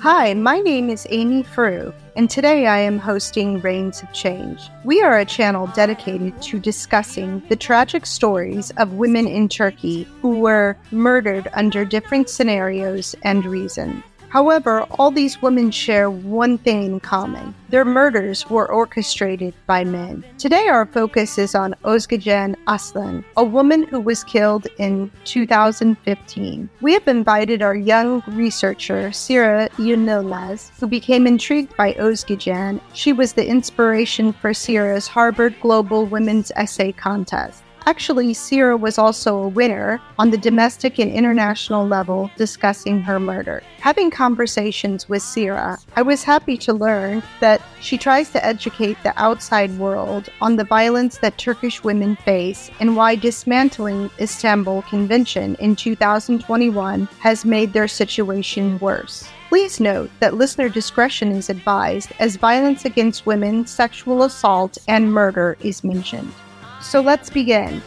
Hi, my name is Amy Frew, and today I am hosting Reign of Chains. We are a channel dedicated to discussing the tragic stories of women in Turkey who were murdered under different scenarios and reasons. However, all these women share one thing in common. Their murders were orchestrated by men. Today, our focus is on Özgecan Aslan, a woman who was killed in 2015. We have invited our young researcher, Serra Yenilmez, who became intrigued by Özgecan. She was the inspiration for Serra's Harvard Global Women's Essay Contest. Actually, Serra was also a winner on the domestic and international level discussing her murder. Having conversations with Serra, I was happy to learn that she tries to educate the outside world on the violence that Turkish women face and why dismantling Istanbul Convention in 2021 has made their situation worse. Please note that listener discretion is advised as violence against women, sexual assault, and murder is mentioned. So let's begin.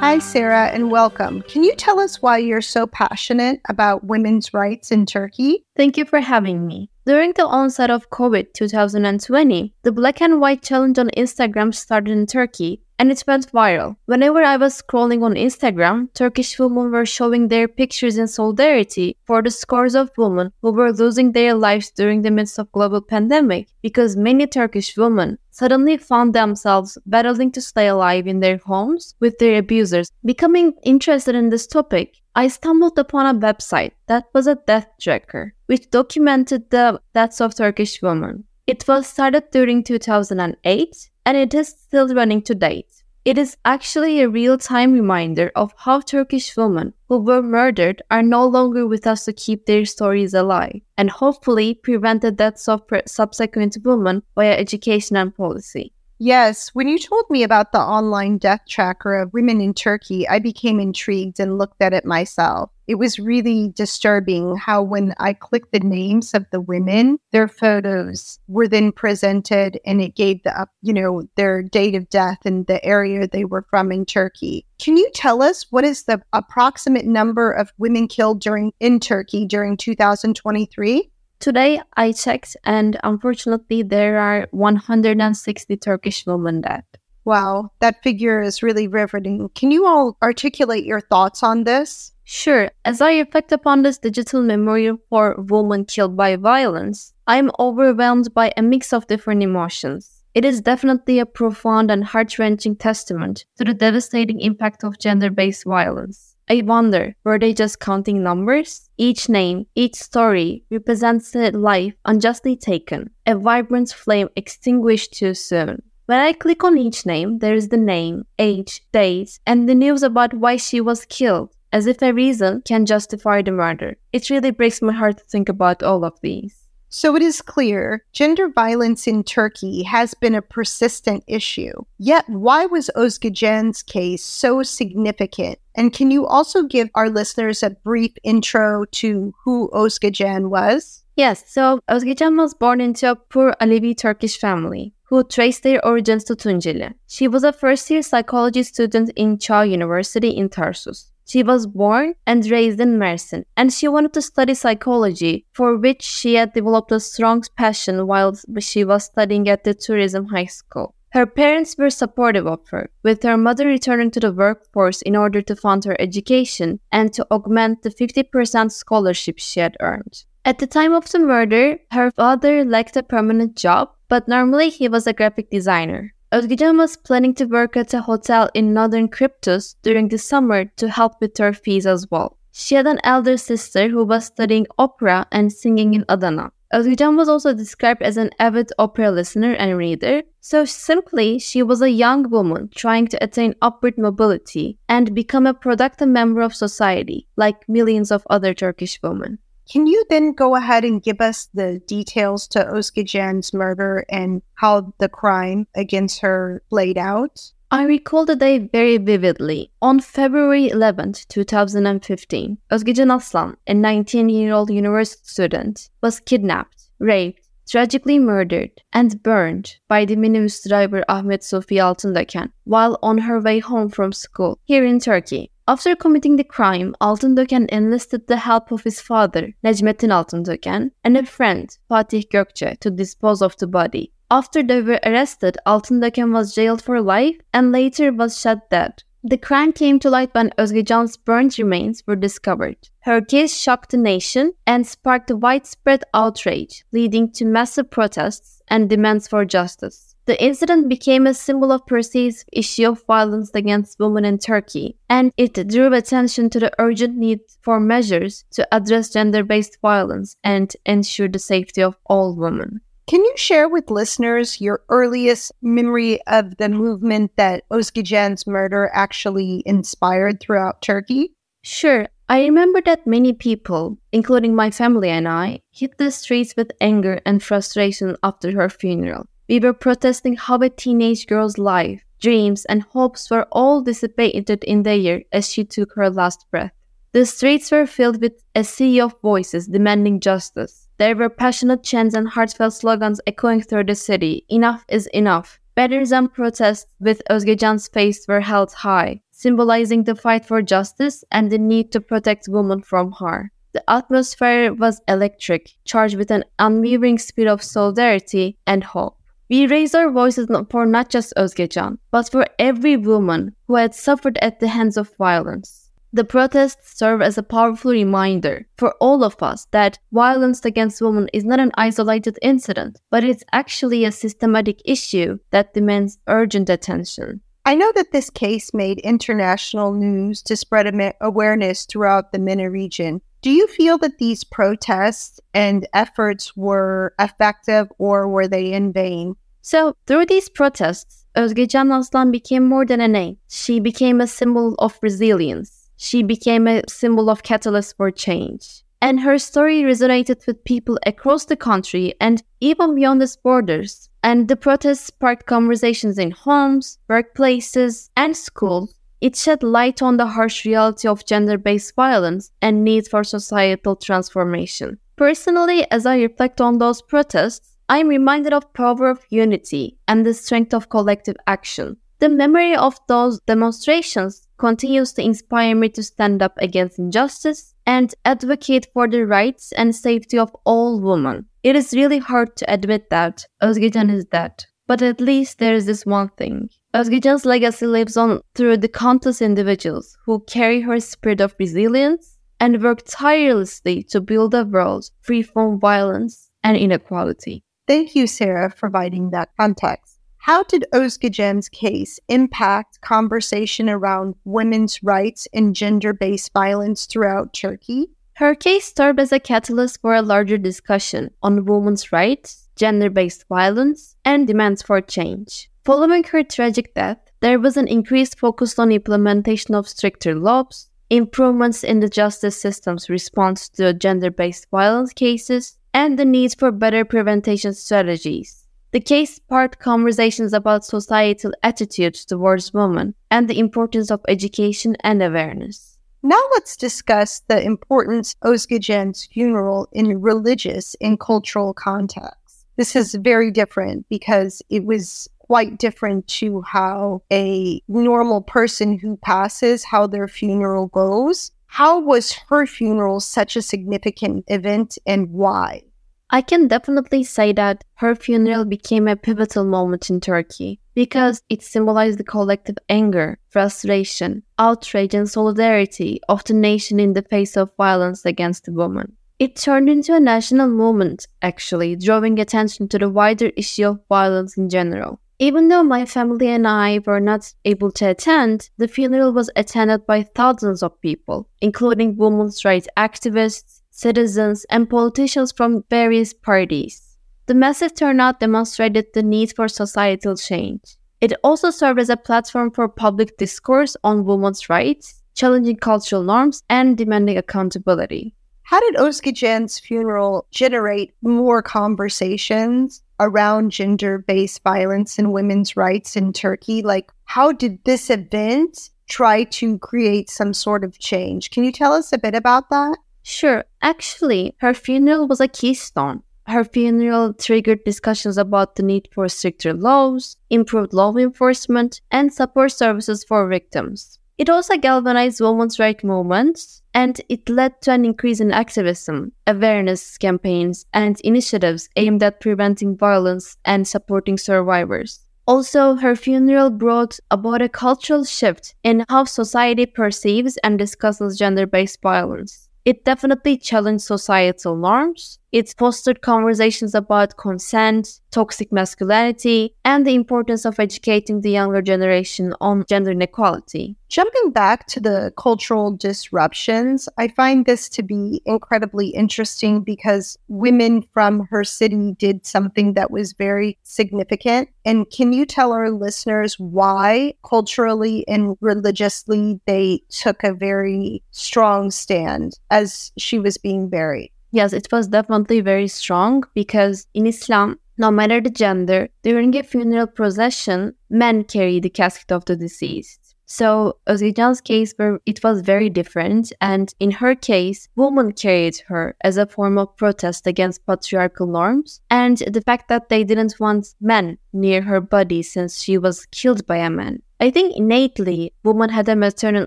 Hi, Serra, and welcome. Can you tell us why you're so passionate about women's rights in Turkey? Thank you for having me. During the onset of COVID 2020, the Black and White Challenge on Instagram started in Turkey and it went viral. Whenever I was scrolling on Instagram, Turkish women were showing their pictures in solidarity for the scores of women who were losing their lives during the midst of global pandemic because many Turkish women suddenly found themselves battling to stay alive in their homes with their abusers. Becoming interested in this topic, I stumbled upon a website that was a death tracker, which documented the deaths of Turkish women. It was started during 2008 and it is still running to date. It is actually a real time reminder of how Turkish women who were murdered are no longer with us to keep their stories alive and hopefully prevent the deaths of subsequent women via education and policy. Yes, when you told me about the online death tracker of women in Turkey, I became intrigued and looked at it myself. It was really disturbing how, when I clicked the names of the women, their photos were then presented and it gave the, you know, their date of death and the area they were from in Turkey. Can you tell us what is the approximate number of women killed during in Turkey during 2023? Today I checked, and unfortunately, there are 160 Turkish women dead. Wow, that figure is really riveting. Can you all articulate your thoughts on this? Sure. As I reflect upon this digital memorial for women killed by violence, I am overwhelmed by a mix of different emotions. It is definitely a profound and heart wrenching testament to the devastating impact of gender based violence. I wonder, were they just counting numbers? Each name, each story represents a life unjustly taken, a vibrant flame extinguished too soon. When I click on each name, there is the name, age, date, and the news about why she was killed, as if a reason can justify the murder. It really breaks my heart to think about all of these. So it is clear gender violence in Turkey has been a persistent issue. Yet, why was Özgecan's case so significant? And can you also give our listeners a brief intro to who Özgecan was? Yes, so Özgecan was born into a poor Alevi Turkish family who traced their origins to Tunceli. She was a first year psychology student in Çağ University in Tarsus. She was born and raised in Mersin, and she wanted to study psychology, for which she had developed a strong passion while she was studying at the tourism high school. Her parents were supportive of her, with her mother returning to the workforce in order to fund her education and to augment the 50% scholarship she had earned. At the time of the murder, her father lacked a permanent job, but normally he was a graphic designer. Özgecan was planning to work at a hotel in northern Kryptos during the summer to help with her fees as well. She had an elder sister who was studying opera and singing in Adana. Özgecan was also described as an avid opera listener and reader, so simply she was a young woman trying to attain upward mobility and become a productive member of society, like millions of other Turkish women. Can you then go ahead and give us the details to Özgecan's murder and how the crime against her played out? I recall the day very vividly. On February 11, 2015, Özgecan Aslan, a 19-year-old university student, was kidnapped, raped, tragically murdered, and burned by the minibus driver Ahmet Suphi Altındöken while on her way home from school here in Turkey. After committing the crime, Altındöken enlisted the help of his father, Necmettin Altındöken, and a friend, Fatih Gökçe, to dispose of the body. After they were arrested, Altındöken was jailed for life and later was shot dead. The crime came to light when Özgecan's burnt remains were discovered. Her case shocked the nation and sparked widespread outrage, leading to massive protests and demands for justice. The incident became a symbol of perceived issue of violence against women in Turkey, and it drew attention to the urgent need for measures to address gender-based violence and ensure the safety of all women. Can you share with listeners your earliest memory of the movement that Özgecan's murder actually inspired throughout Turkey? Sure. I remember that many people, including my family and I, hit the streets with anger and frustration after her funeral. We were protesting how a teenage girl's life, dreams, and hopes were all dissipated in the air as she took her last breath. The streets were filled with a sea of voices demanding justice. There were passionate chants and heartfelt slogans echoing through the city. Enough is enough. Banners and protests with Özgecan's face were held high, symbolizing the fight for justice and the need to protect women from harm. The atmosphere was electric, charged with an unwavering spirit of solidarity and hope. We raised our voices for not just Özgecan, but for every woman who had suffered at the hands of violence. The protests serve as a powerful reminder for all of us that violence against women is not an isolated incident, but it's actually a systematic issue that demands urgent attention. I know that this case made international news to spread awareness throughout the MENA region. Do you feel that these protests and efforts were effective or were they in vain? So, through these protests, Özgecan Aslan became more than a name. She became a symbol of resilience she became a symbol of catalyst for change. And her story resonated with people across the country and even beyond its borders. And the protests sparked conversations in homes, workplaces, and schools. It shed light on the harsh reality of gender based violence and need for societal transformation. Personally, as I reflect on those protests, I'm reminded of power of unity and the strength of collective action. The memory of those demonstrations continues to inspire me to stand up against injustice and advocate for the rights and safety of all women. It is really hard to admit that Özgecan is dead, but at least there is this one thing. Özgecan's legacy lives on through the countless individuals who carry her spirit of resilience and work tirelessly to build a world free from violence and inequality. Thank you, Serra, for providing that context. How did Özgecan's case impact conversation around women's rights and gender based violence throughout Turkey? Her case served as a catalyst for a larger discussion on women's rights, gender based violence, and demands for change. Following her tragic death, there was an increased focus on implementation of stricter laws, improvements in the justice system's response to gender based violence cases, and the need for better prevention strategies. The case sparked conversations about societal attitudes towards women and the importance of education and awareness. Now let's discuss the importance of Özgecan's funeral in religious and cultural contexts. This is very different because it was quite different to how a normal person who passes, how their funeral goes. How was her funeral such a significant event and why? I can definitely say that her funeral became a pivotal moment in Turkey because it symbolized the collective anger, frustration, outrage, and solidarity of the nation in the face of violence against women. It turned into a national movement, actually, drawing attention to the wider issue of violence in general. Even though my family and I were not able to attend, the funeral was attended by thousands of people, including women's rights activists, citizens, and politicians from various parties. The massive turnout demonstrated the need for societal change. It also served as a platform for public discourse on women's rights, challenging cultural norms, and demanding accountability. How did Özgecan's funeral generate more conversations around gender based violence and women's rights in Turkey? Like, how did this event try to create some sort of change? Can you tell us a bit about that? Sure, actually, her funeral was a keystone. Her funeral triggered discussions about the need for stricter laws, improved law enforcement, and support services for victims. It also galvanized women's rights movements and it led to an increase in activism, awareness campaigns, and initiatives aimed at preventing violence and supporting survivors. Also, her funeral brought about a cultural shift in how society perceives and discusses gender based violence. It definitely challenged societal norms. It fostered conversations about consent, toxic masculinity, and the importance of educating the younger generation on gender inequality. Jumping back to the cultural disruptions, I find this to be incredibly interesting because women from her city did something that was very significant. And can you tell our listeners why, culturally and religiously, they took a very strong stand as she was being buried? Yes, it was definitely very strong because in Islam, no matter the gender, during a funeral procession, men carry the casket of the deceased. So Özgecan's case where it was very different and in her case, women carried her as a form of protest against patriarchal norms and the fact that they didn't want men near her body since she was killed by a man. I think innately, women had a maternal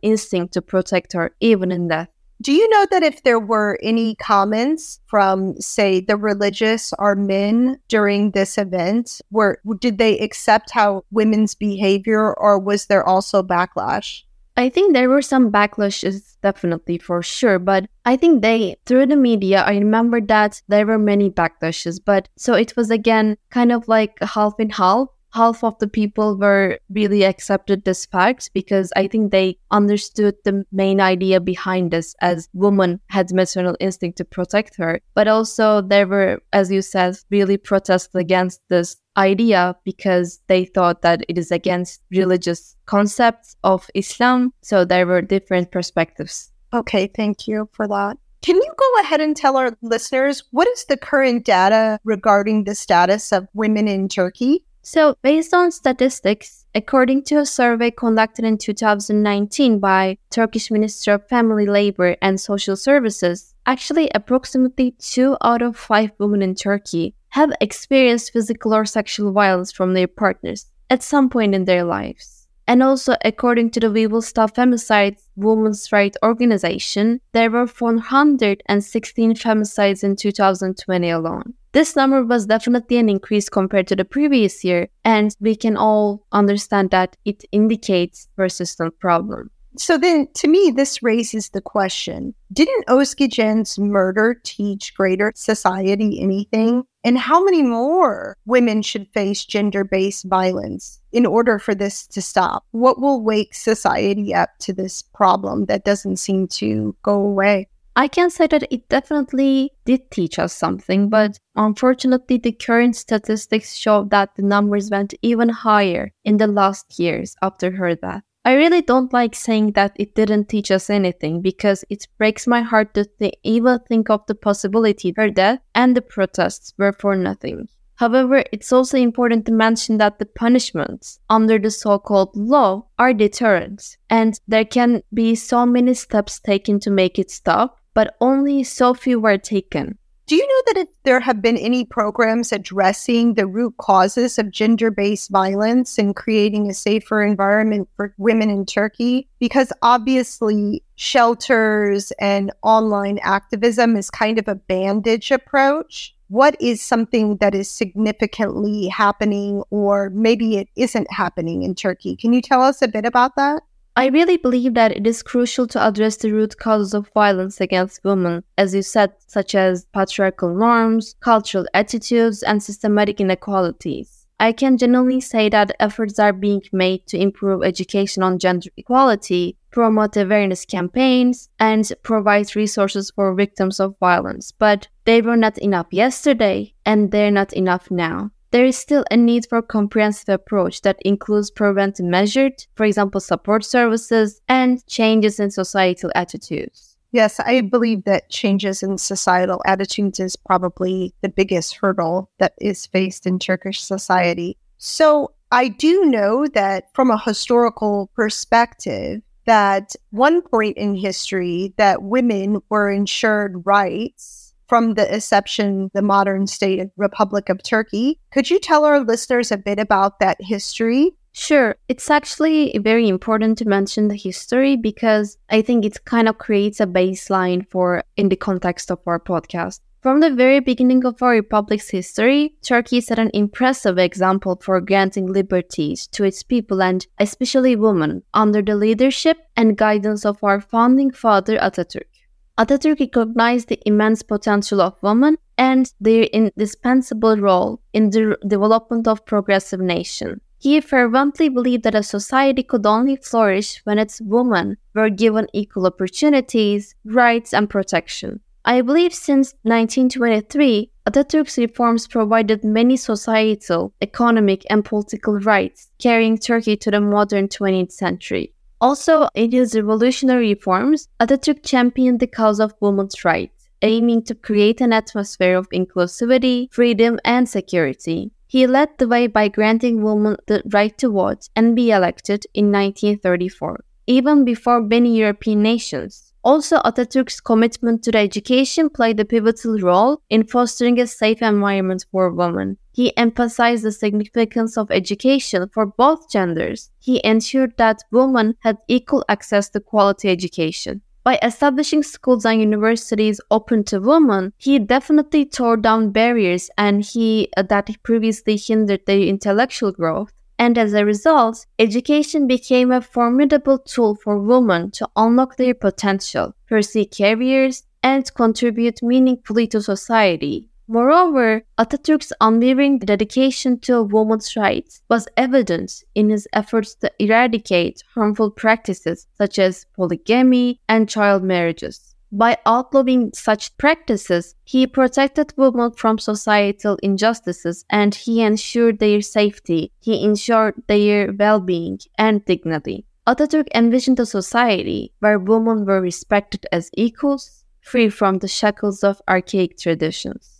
instinct to protect her even in death. Do you know that if there were any comments from, say, the religious or men during this event, were did they accept how women's behavior, or was there also backlash? I think there were some backlashes, definitely for sure. But I think they, through the media, I remember that there were many backlashes. But so it was again kind of like half in half half of the people were really accepted this fact because I think they understood the main idea behind this as woman had maternal instinct to protect her. But also there were, as you said, really protests against this idea because they thought that it is against religious concepts of Islam. So there were different perspectives. Okay, thank you for that. Can you go ahead and tell our listeners what is the current data regarding the status of women in Turkey? So, based on statistics, according to a survey conducted in 2019 by Turkish Ministry of Family Labor and Social Services, actually approximately 2 out of 5 women in Turkey have experienced physical or sexual violence from their partners at some point in their lives. And also, according to the We Will Stop Femicide Women's Rights Organization, there were 416 femicides in 2020 alone. This number was definitely an increase compared to the previous year, and we can all understand that it indicates persistent problem. So then, to me, this raises the question Didn't Özgecan's murder teach greater society anything? And how many more women should face gender based violence in order for this to stop? What will wake society up to this problem that doesn't seem to go away? I can say that it definitely did teach us something, but unfortunately, the current statistics show that the numbers went even higher in the last years after her death. I really don't like saying that it didn't teach us anything because it breaks my heart to th- even think of the possibility her death and the protests were for nothing. However, it's also important to mention that the punishments under the so called law are deterrents, and there can be so many steps taken to make it stop, but only so few were taken. Do you know that if there have been any programs addressing the root causes of gender based violence and creating a safer environment for women in Turkey? Because obviously, shelters and online activism is kind of a bandage approach. What is something that is significantly happening, or maybe it isn't happening in Turkey? Can you tell us a bit about that? I really believe that it is crucial to address the root causes of violence against women, as you said, such as patriarchal norms, cultural attitudes, and systematic inequalities. I can genuinely say that efforts are being made to improve education on gender equality, promote awareness campaigns, and provide resources for victims of violence. But they were not enough yesterday, and they're not enough now there is still a need for a comprehensive approach that includes preventive measures, for example, support services, and changes in societal attitudes. Yes, I believe that changes in societal attitudes is probably the biggest hurdle that is faced in Turkish society. So I do know that from a historical perspective, that one point in history that women were ensured rights from the inception, the modern state of Republic of Turkey. Could you tell our listeners a bit about that history? Sure, it's actually very important to mention the history because I think it kind of creates a baseline for in the context of our podcast. From the very beginning of our republic's history, Turkey set an impressive example for granting liberties to its people and especially women under the leadership and guidance of our founding father Atatürk. Atatürk recognized the immense potential of women and their indispensable role in the development of progressive nation. He fervently believed that a society could only flourish when its women were given equal opportunities, rights, and protection. I believe since 1923, Atatürk's reforms provided many societal, economic, and political rights, carrying Turkey to the modern 20th century. Also, in his revolutionary reforms, Atatürk championed the cause of women's rights, aiming to create an atmosphere of inclusivity, freedom, and security. He led the way by granting women the right to vote and be elected in 1934, even before many European nations. Also, Atatürk's commitment to education played a pivotal role in fostering a safe environment for women. He emphasized the significance of education for both genders. He ensured that women had equal access to quality education. By establishing schools and universities open to women, he definitely tore down barriers and he uh, that previously hindered their intellectual growth. And as a result, education became a formidable tool for women to unlock their potential, pursue careers, and contribute meaningfully to society. Moreover, Atatürk's unwavering dedication to women's rights was evident in his efforts to eradicate harmful practices such as polygamy and child marriages. By outlawing such practices, he protected women from societal injustices and he ensured their safety. He ensured their well being and dignity. Atatürk envisioned a society where women were respected as equals, free from the shackles of archaic traditions.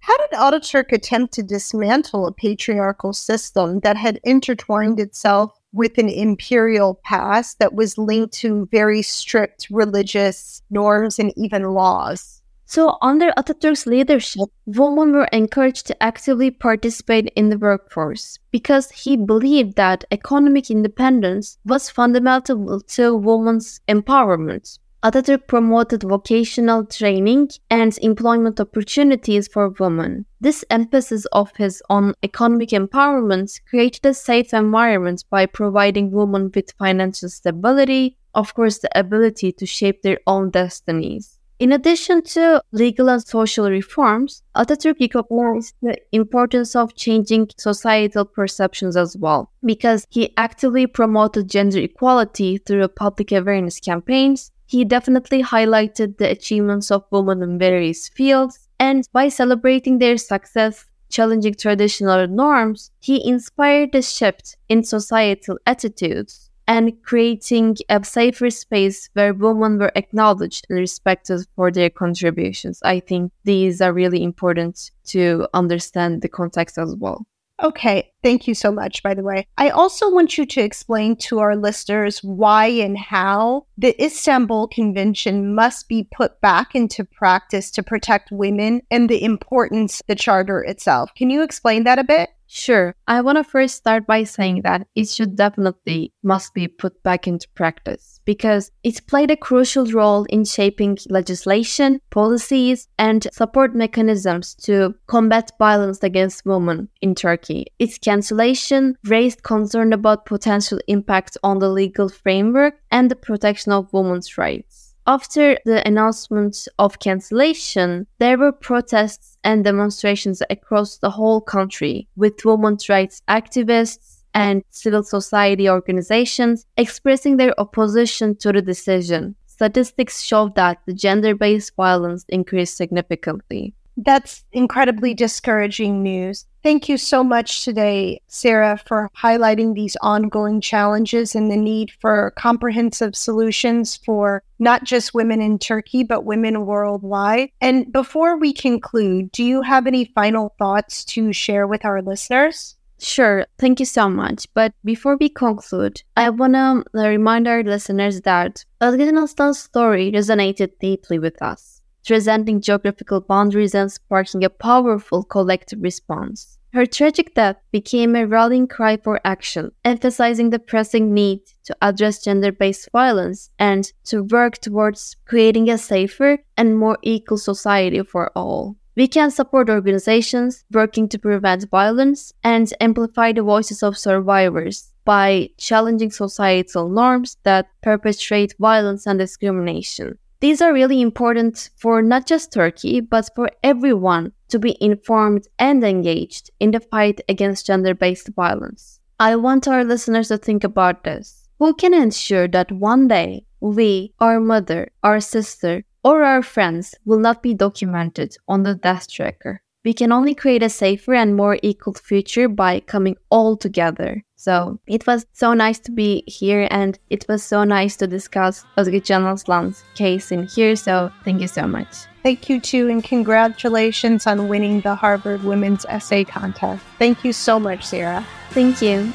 How did Ataturk attempt to dismantle a patriarchal system that had intertwined itself with an imperial past that was linked to very strict religious norms and even laws? So, under Ataturk's leadership, women were encouraged to actively participate in the workforce because he believed that economic independence was fundamental to women's empowerment. Atatürk promoted vocational training and employment opportunities for women. This emphasis of his on economic empowerment created a safe environment by providing women with financial stability, of course, the ability to shape their own destinies. In addition to legal and social reforms, Atatürk recognized the importance of changing societal perceptions as well, because he actively promoted gender equality through public awareness campaigns, he definitely highlighted the achievements of women in various fields, and by celebrating their success, challenging traditional norms, he inspired a shift in societal attitudes and creating a safer space where women were acknowledged and respected for their contributions. I think these are really important to understand the context as well. Okay, thank you so much, by the way. I also want you to explain to our listeners why and how the Istanbul Convention must be put back into practice to protect women and the importance the charter itself. Can you explain that a bit? Sure. I want to first start by saying that it should definitely must be put back into practice because it's played a crucial role in shaping legislation, policies, and support mechanisms to combat violence against women in Turkey. Its cancellation raised concern about potential impact on the legal framework and the protection of women's rights. After the announcement of cancellation, there were protests and demonstrations across the whole country, with women's rights activists and civil society organizations expressing their opposition to the decision. Statistics show that the gender based violence increased significantly. That's incredibly discouraging news. Thank you so much today, Serra, for highlighting these ongoing challenges and the need for comprehensive solutions for not just women in Turkey, but women worldwide. And before we conclude, do you have any final thoughts to share with our listeners? Sure, thank you so much. But before we conclude, I want to remind our listeners that Özge story resonated deeply with us transcending geographical boundaries and sparking a powerful collective response. Her tragic death became a rallying cry for action, emphasizing the pressing need to address gender based violence and to work towards creating a safer and more equal society for all. We can support organizations working to prevent violence and amplify the voices of survivors by challenging societal norms that perpetrate violence and discrimination. These are really important for not just Turkey, but for everyone to be informed and engaged in the fight against gender based violence. I want our listeners to think about this. Who can ensure that one day we, our mother, our sister, or our friends will not be documented on the death tracker. We can only create a safer and more equal future by coming all together. So it was so nice to be here and it was so nice to discuss Özgecan Aslan's case in here. So thank you so much. Thank you too, and congratulations on winning the Harvard Women's Essay Contest. Thank you so much, Serra. Thank you.